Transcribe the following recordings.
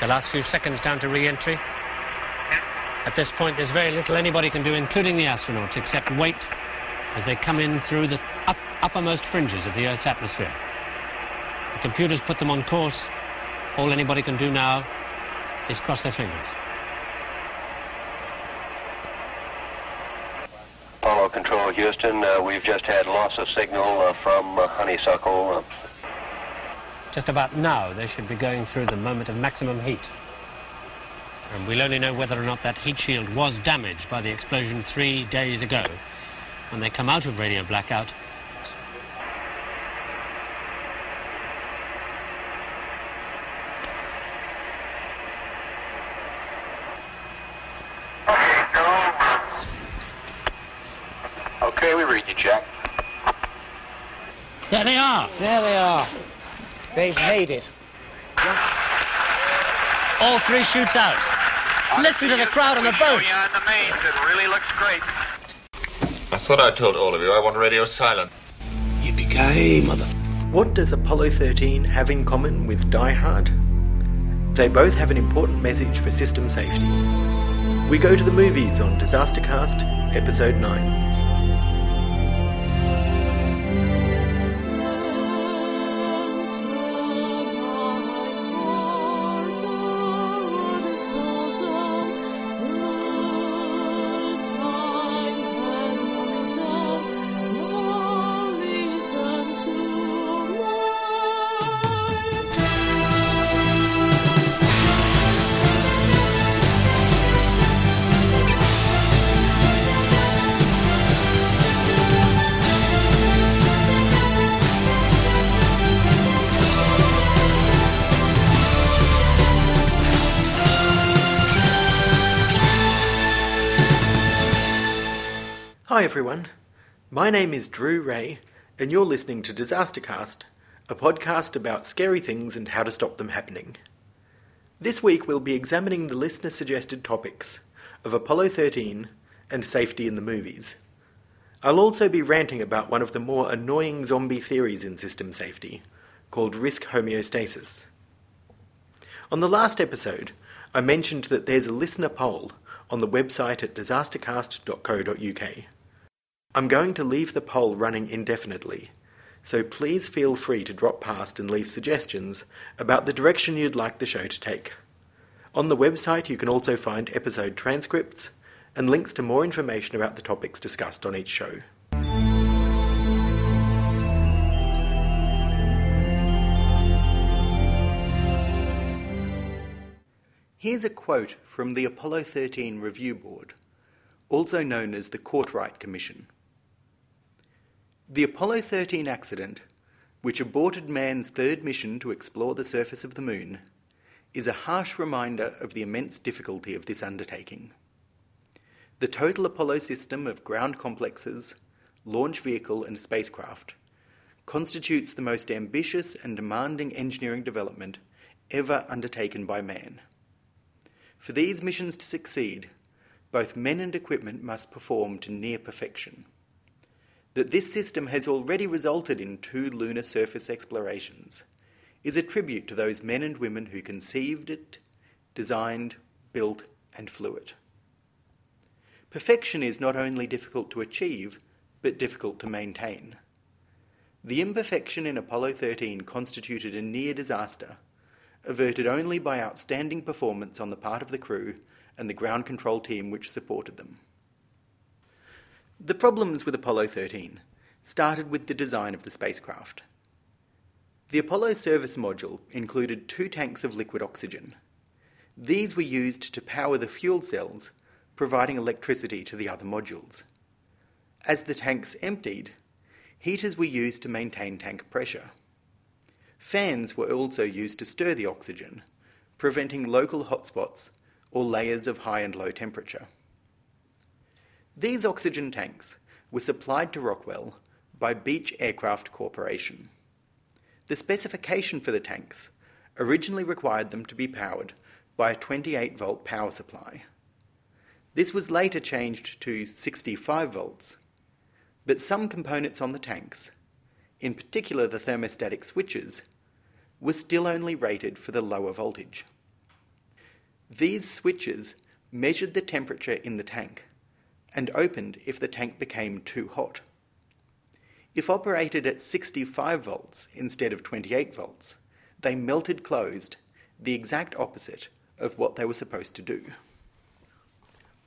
The last few seconds down to re-entry. At this point, there's very little anybody can do, including the astronauts, except wait as they come in through the up, uppermost fringes of the Earth's atmosphere. The computers put them on course. All anybody can do now is cross their fingers. Apollo Control Houston, uh, we've just had loss of signal uh, from uh, Honeysuckle. Just about now, they should be going through the moment of maximum heat. And we'll only know whether or not that heat shield was damaged by the explosion three days ago when they come out of radio blackout. Okay, we read you, Jack. There they are. There they are. They've made it. All three chutes out. Listen to the crowd on the boat. Yeah, in the mains. It really looks great. I thought I told all of you I want radio silent. Yippee-ki-yay, mother. What does Apollo 13 have in common with Die Hard? They both have an important message for system safety. We go to the movies on Disastercast, Episode 9. Everyone, my name is Drew Rae, and you're listening to Disastercast, a podcast about scary things and how to stop them happening. This week we'll be examining the listener suggested topics of Apollo 13 and safety in the movies. I'll also be ranting about one of the more annoying zombie theories in system safety, called risk homeostasis. On the last episode, I mentioned that there's a listener poll on the website at disastercast.co.uk. I'm going to leave the poll running indefinitely, so please feel free to drop past and leave suggestions about the direction you'd like the show to take. On the website, you can also find episode transcripts and links to more information about the topics discussed on each show. Here's a quote from the Apollo 13 Review Board, also known as the Cortright Commission. The Apollo 13 accident, which aborted man's third mission to explore the surface of the moon, is a harsh reminder of the immense difficulty of this undertaking. The total Apollo system of ground complexes, launch vehicle, and spacecraft constitutes the most ambitious and demanding engineering development ever undertaken by man. For these missions to succeed, both men and equipment must perform to near perfection that this system has already resulted in two lunar surface explorations is a tribute to those men and women who conceived it, designed, built, and flew it. Perfection is not only difficult to achieve, but difficult to maintain. The imperfection in Apollo 13 constituted a near disaster, averted only by outstanding performance on the part of the crew and the ground control team which supported them. The problems with Apollo 13 started with the design of the spacecraft. The Apollo service module included two tanks of liquid oxygen. These were used to power the fuel cells, providing electricity to the other modules. As the tanks emptied, heaters were used to maintain tank pressure. Fans were also used to stir the oxygen, preventing local hotspots or layers of high and low temperature. These oxygen tanks were supplied to Rockwell by Beech Aircraft Corporation. The specification for the tanks originally required them to be powered by a 28 volt power supply. This was later changed to 65 volts, but some components on the tanks, in particular the thermostatic switches, were still only rated for the lower voltage. These switches measured the temperature in the tank and opened if the tank became too hot. If operated at 65 volts instead of 28 volts, they melted closed, the exact opposite of what they were supposed to do.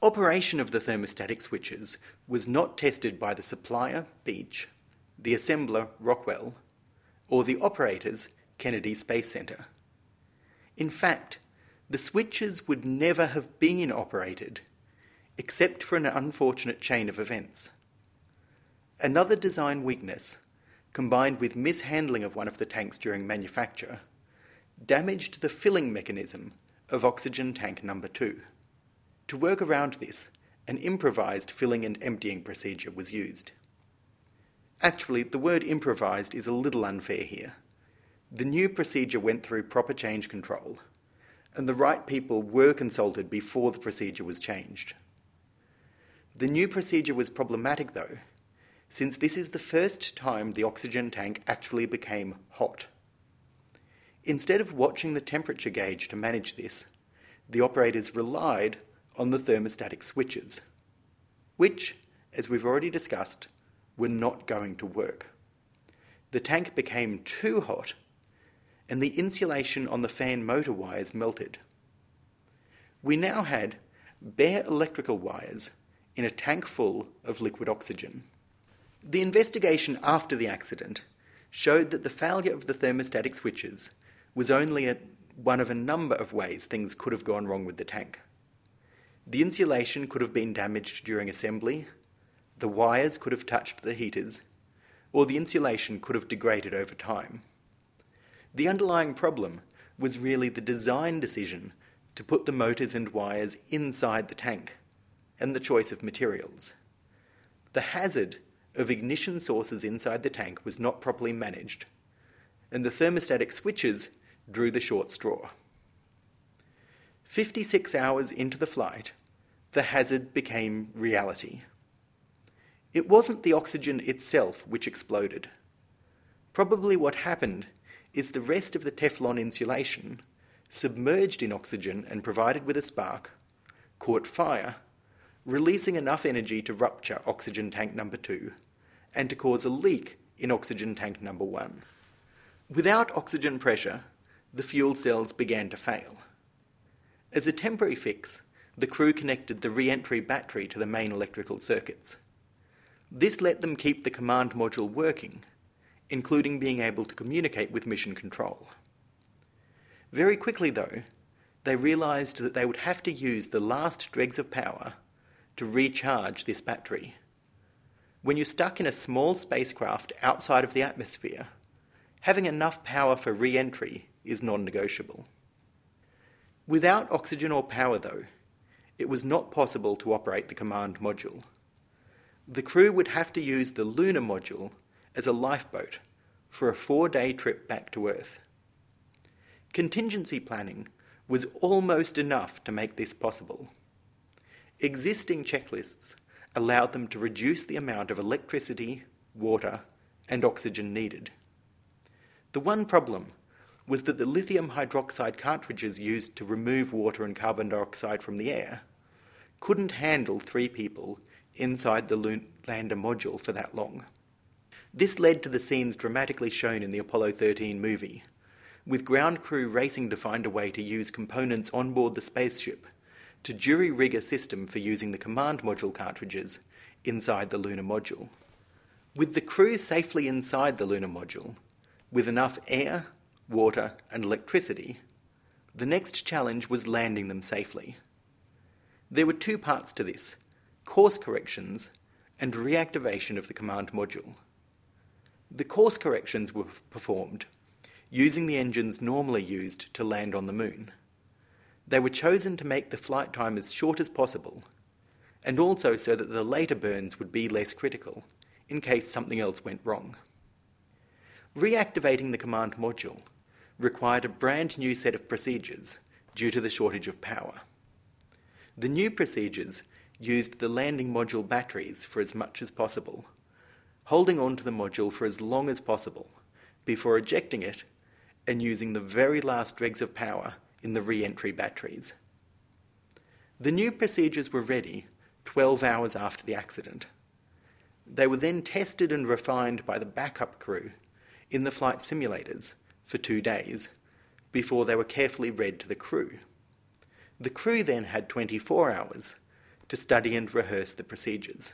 Operation of the thermostatic switches was not tested by the supplier, Beech, the assembler, Rockwell, or the operators, Kennedy Space Center. In fact, the switches would never have been operated except for an unfortunate chain of events. Another design weakness, combined with mishandling of one of the tanks during manufacture, damaged the filling mechanism of oxygen tank number two. To work around this, an improvised filling and emptying procedure was used. Actually, the word improvised is a little unfair here. The new procedure went through proper change control, and the right people were consulted before the procedure was changed. The new procedure was problematic though, since this is the first time the oxygen tank actually became hot. Instead of watching the temperature gauge to manage this, the operators relied on the thermostatic switches, which, as we've already discussed, were not going to work. The tank became too hot, and the insulation on the fan motor wires melted. We now had bare electrical wires in a tank full of liquid oxygen. The investigation after the accident showed that the failure of the thermostatic switches was only a, one of a number of ways things could have gone wrong with the tank. The insulation could have been damaged during assembly, the wires could have touched the heaters, or the insulation could have degraded over time. The underlying problem was really the design decision to put the motors and wires inside the tank and the choice of materials. The hazard of ignition sources inside the tank was not properly managed, and the thermostatic switches drew the short straw. 56 hours into the flight, the hazard became reality. It wasn't the oxygen itself which exploded. Probably what happened is the rest of the Teflon insulation, submerged in oxygen and provided with a spark, caught fire releasing enough energy to rupture oxygen tank number two and to cause a leak in oxygen tank number one. Without oxygen pressure, the fuel cells began to fail. As a temporary fix, the crew connected the re entry battery to the main electrical circuits. This let them keep the command module working, including being able to communicate with mission control. Very quickly, though, they realized that they would have to use the last dregs of power to recharge this battery. When you're stuck in a small spacecraft outside of the atmosphere, having enough power for re entry is non negotiable. Without oxygen or power, though, it was not possible to operate the command module. The crew would have to use the lunar module as a lifeboat for a four day trip back to Earth. Contingency planning was almost enough to make this possible. Existing checklists allowed them to reduce the amount of electricity, water, and oxygen needed. The one problem was that the lithium hydroxide cartridges used to remove water and carbon dioxide from the air couldn't handle three people inside the lander module for that long. This led to the scenes dramatically shown in the Apollo 13 movie, with ground crew racing to find a way to use components on board the spaceship to jury rig a system for using the command module cartridges inside the lunar module. With the crew safely inside the lunar module, with enough air, water, and electricity, the next challenge was landing them safely. There were two parts to this course corrections and reactivation of the command module. The course corrections were performed using the engines normally used to land on the moon. They were chosen to make the flight time as short as possible, and also so that the later burns would be less critical, in case something else went wrong. Reactivating the command module required a brand new set of procedures due to the shortage of power. The new procedures used the landing module batteries for as much as possible, holding on to the module for as long as possible before ejecting it and using the very last dregs of power in the re entry batteries. The new procedures were ready 12 hours after the accident. They were then tested and refined by the backup crew in the flight simulators for two days before they were carefully read to the crew. The crew then had 24 hours to study and rehearse the procedures.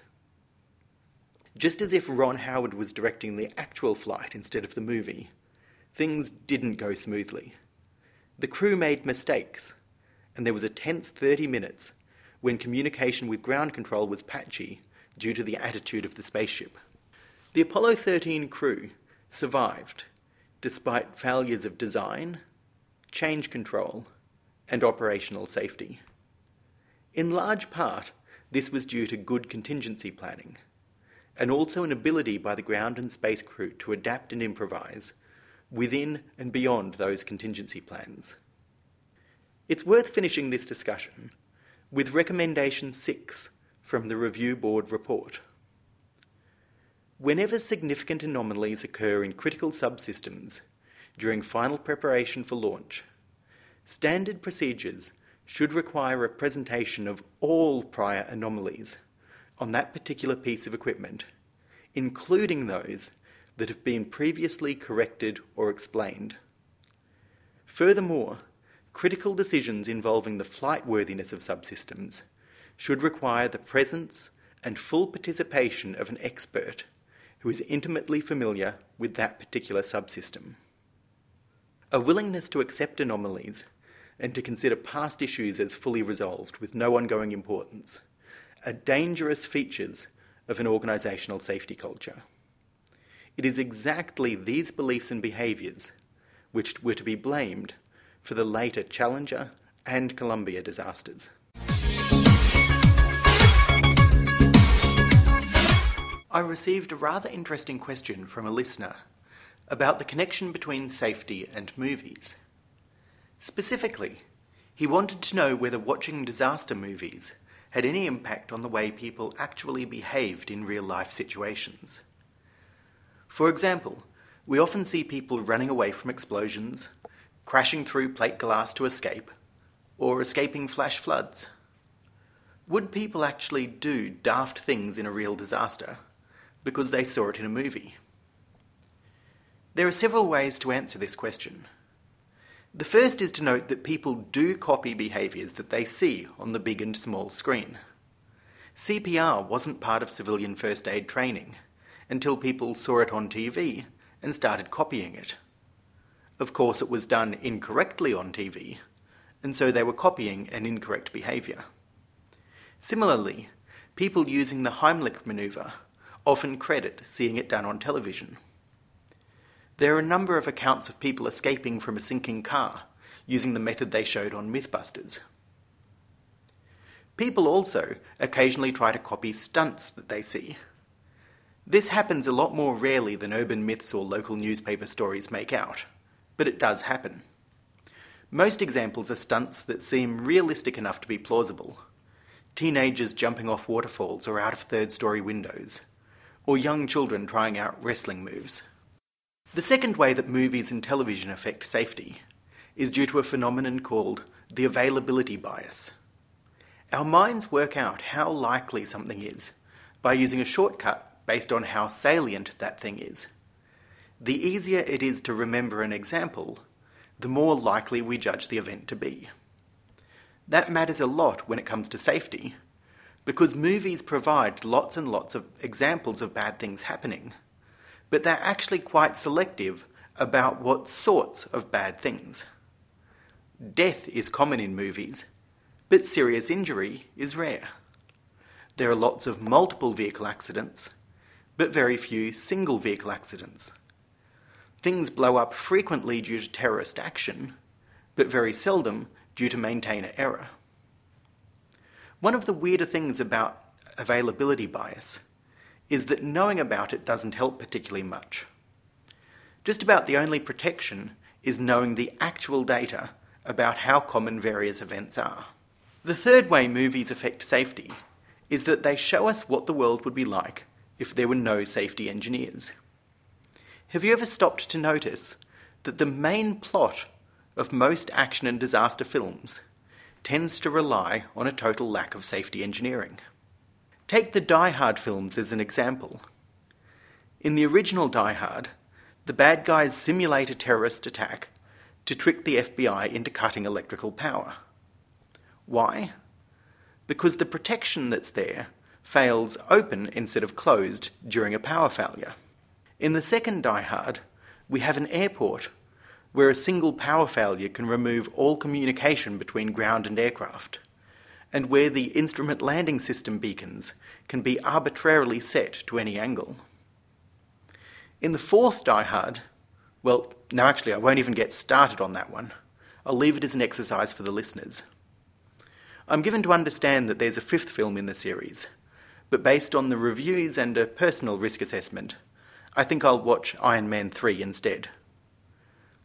Just as if Ron Howard was directing the actual flight instead of the movie, things didn't go smoothly. The crew made mistakes, and there was a tense 30 minutes when communication with ground control was patchy due to the attitude of the spaceship. The Apollo 13 crew survived despite failures of design, change control, and operational safety. In large part, this was due to good contingency planning, and also an ability by the ground and space crew to adapt and improvise within and beyond those contingency plans. It's worth finishing this discussion with Recommendation 6 from the Review Board report. Whenever significant anomalies occur in critical subsystems during final preparation for launch, standard procedures should require a presentation of all prior anomalies on that particular piece of equipment, including those that have been previously corrected or explained. Furthermore, critical decisions involving the flight worthiness of subsystems should require the presence and full participation of an expert who is intimately familiar with that particular subsystem. A willingness to accept anomalies and to consider past issues as fully resolved with no ongoing importance are dangerous features of an organisational safety culture. It is exactly these beliefs and behaviours which were to be blamed for the later Challenger and Columbia disasters. I received a rather interesting question from a listener about the connection between safety and movies. Specifically, he wanted to know whether watching disaster movies had any impact on the way people actually behaved in real life situations. For example, we often see people running away from explosions, crashing through plate glass to escape, or escaping flash floods. Would people actually do daft things in a real disaster because they saw it in a movie? There are several ways to answer this question. The first is to note that people do copy behaviours that they see on the big and small screen. CPR wasn't part of civilian first aid training until people saw it on TV and started copying it. Of course, it was done incorrectly on TV, and so they were copying an incorrect behaviour. Similarly, people using the Heimlich manoeuvre often credit seeing it done on television. There are a number of accounts of people escaping from a sinking car using the method they showed on Mythbusters. People also occasionally try to copy stunts that they see. This happens a lot more rarely than urban myths or local newspaper stories make out, but it does happen. Most examples are stunts that seem realistic enough to be plausible. Teenagers jumping off waterfalls or out of third story windows, or young children trying out wrestling moves. The second way that movies and television affect safety is due to a phenomenon called the availability bias. Our minds work out how likely something is by using a shortcut based on how salient that thing is. The easier it is to remember an example, the more likely we judge the event to be. That matters a lot when it comes to safety, because movies provide lots and lots of examples of bad things happening but they're actually quite selective about what sorts of bad things. Death is common in movies, but serious injury is rare. There are lots of multiple vehicle accidents, but very few single vehicle accidents. Things blow up frequently due to terrorist action, but very seldom due to maintainer error. One of the weirder things about availability bias is that knowing about it doesn't help particularly much. Just about the only protection is knowing the actual data about how common various events are. The third way movies affect safety is that they show us what the world would be like if there were no safety engineers. Have you ever stopped to notice that the main plot of most action and disaster films tends to rely on a total lack of safety engineering. Take the Die Hard films as an example. In the original Die Hard, the bad guys simulate a terrorist attack to trick the FBI into cutting electrical power. Why? Because the protection that's there fails open instead of closed during a power failure. In the second Die Hard, we have an airport where a single power failure can remove all communication between ground and aircraft, and where the instrument landing system beacons can be arbitrarily set to any angle. In the fourth Die Hard, well, no, actually, I won't even get started on that one. I'll leave it as an exercise for the listeners. I'm given to understand that there's a fifth film in the series, but based on the reviews and a personal risk assessment, I think I'll watch Iron Man 3 instead.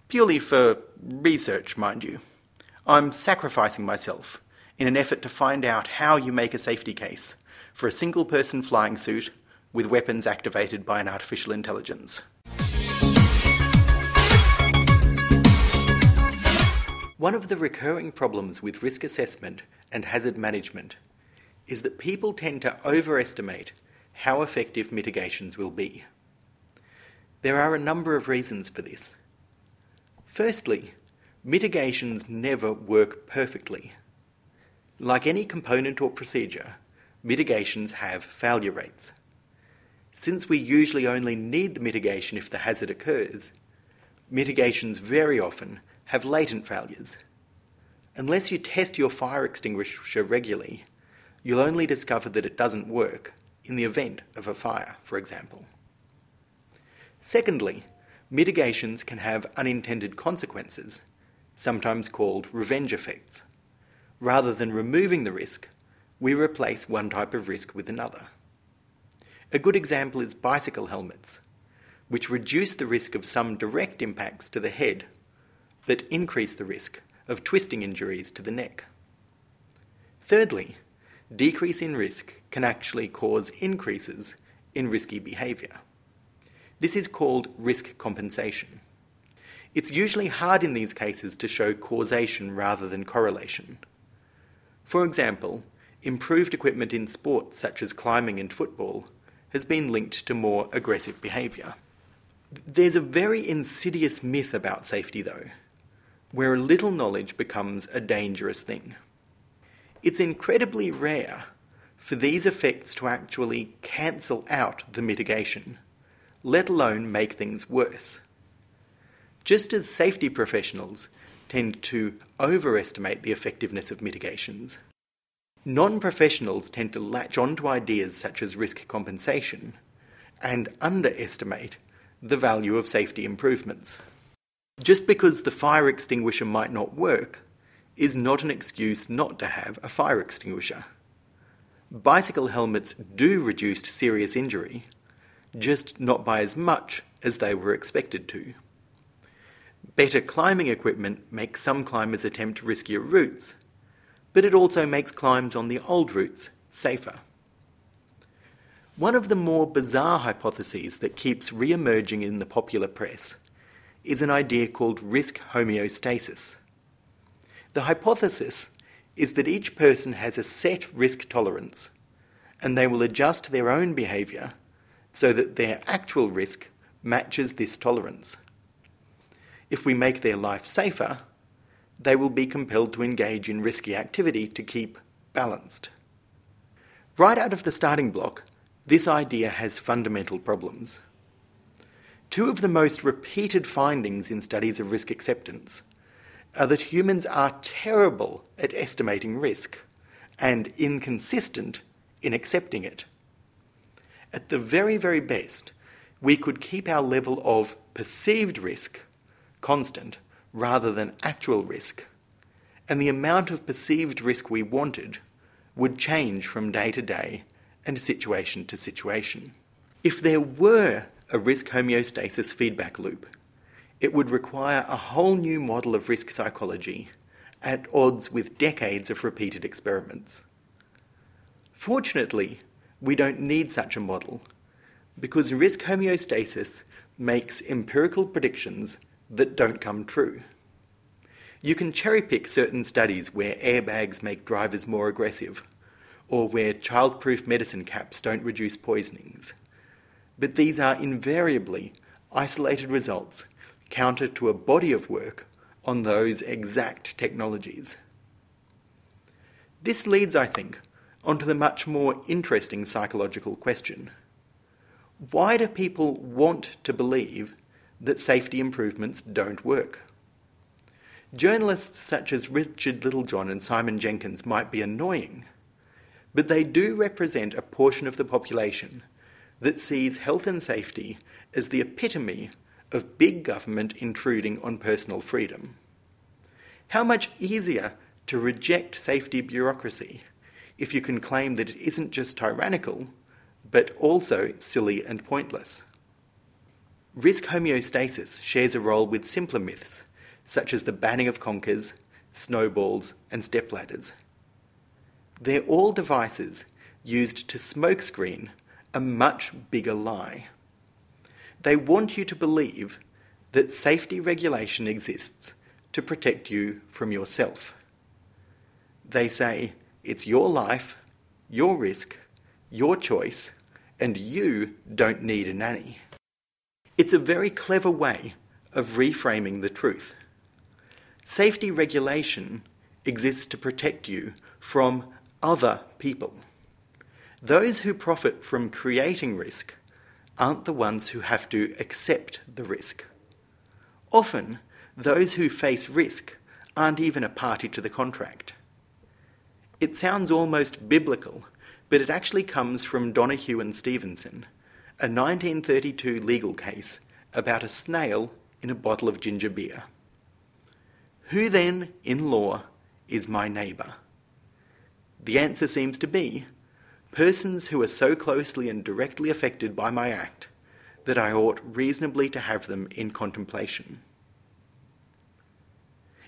Purely for research, mind you. I'm sacrificing myself in an effort to find out how you make a safety case for a single person flying suit with weapons activated by an artificial intelligence. One of the recurring problems with risk assessment and hazard management is that people tend to overestimate how effective mitigations will be. There are a number of reasons for this. Firstly, mitigations never work perfectly. Like any component or procedure, mitigations have failure rates. Since we usually only need the mitigation if the hazard occurs, mitigations very often have latent failures. Unless you test your fire extinguisher regularly, you'll only discover that it doesn't work in the event of a fire, for example. Secondly, mitigations can have unintended consequences, sometimes called revenge effects. Rather than removing the risk, we replace one type of risk with another. A good example is bicycle helmets, which reduce the risk of some direct impacts to the head, but increase the risk of twisting injuries to the neck. Thirdly, decrease in risk can actually cause increases in risky behaviour. This is called risk compensation. It's usually hard in these cases to show causation rather than correlation. For example, improved equipment in sports such as climbing and football has been linked to more aggressive behaviour. There's a very insidious myth about safety, though, where a little knowledge becomes a dangerous thing. It's incredibly rare for these effects to actually cancel out the mitigation let alone make things worse. Just as safety professionals tend to overestimate the effectiveness of mitigations, non professionals tend to latch onto ideas such as risk compensation and underestimate the value of safety improvements. Just because the fire extinguisher might not work is not an excuse not to have a fire extinguisher. Bicycle helmets do reduce serious injury, just not by as much as they were expected to. Better climbing equipment makes some climbers attempt riskier routes, but it also makes climbs on the old routes safer. One of the more bizarre hypotheses that keeps re emerging in the popular press is an idea called risk homeostasis. The hypothesis is that each person has a set risk tolerance, and they will adjust their own behaviour so that their actual risk matches this tolerance. If we make their life safer, they will be compelled to engage in risky activity to keep balanced. Right out of the starting block, this idea has fundamental problems. Two of the most repeated findings in studies of risk acceptance are that humans are terrible at estimating risk and inconsistent in accepting it. At the very, very best, we could keep our level of perceived risk constant rather than actual risk, and the amount of perceived risk we wanted would change from day to day and situation to situation. If there were a risk homeostasis feedback loop, it would require a whole new model of risk psychology at odds with decades of repeated experiments. Fortunately, we don't need such a model because risk homeostasis makes empirical predictions that don't come true. You can cherry pick certain studies where airbags make drivers more aggressive, or where childproof medicine caps don't reduce poisonings. But these are invariably isolated results counter to a body of work on those exact technologies. This leads, I think, onto the much more interesting psychological question. Why do people want to believe that safety improvements don't work? Journalists such as Richard Littlejohn and Simon Jenkins might be annoying, but they do represent a portion of the population that sees health and safety as the epitome of big government intruding on personal freedom. How much easier to reject safety bureaucracy if you can claim that it isn't just tyrannical, but also silly and pointless. Risk homeostasis shares a role with simpler myths, such as the banning of conkers, snowballs, and stepladders. They're all devices used to smokescreen a much bigger lie. They want you to believe that safety regulation exists to protect you from yourself. They say it's your life, your risk, your choice, and you don't need a nanny. It's a very clever way of reframing the truth. Safety regulation exists to protect you from other people. Those who profit from creating risk aren't the ones who have to accept the risk. Often, those who face risk aren't even a party to the contract. It sounds almost biblical, but it actually comes from Donoghue and Stevenson, a 1932 legal case about a snail in a bottle of ginger beer. Who then, in law, is my neighbour? The answer seems to be persons who are so closely and directly affected by my act that I ought reasonably to have them in contemplation.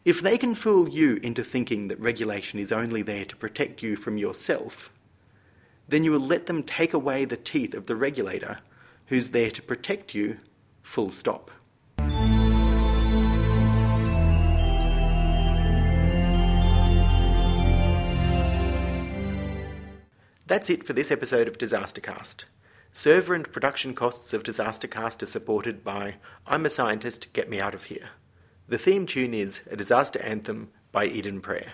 If they can fool you into thinking that regulation is only there to protect you from yourself, then you will let them take away the teeth of the regulator who's there to protect you, full stop. That's it for this episode of Disastercast. Server and production costs of Disastercast are supported by I'm a Scientist, Get Me Out of Here. The theme tune is A Disaster Anthem by Eden Prayer.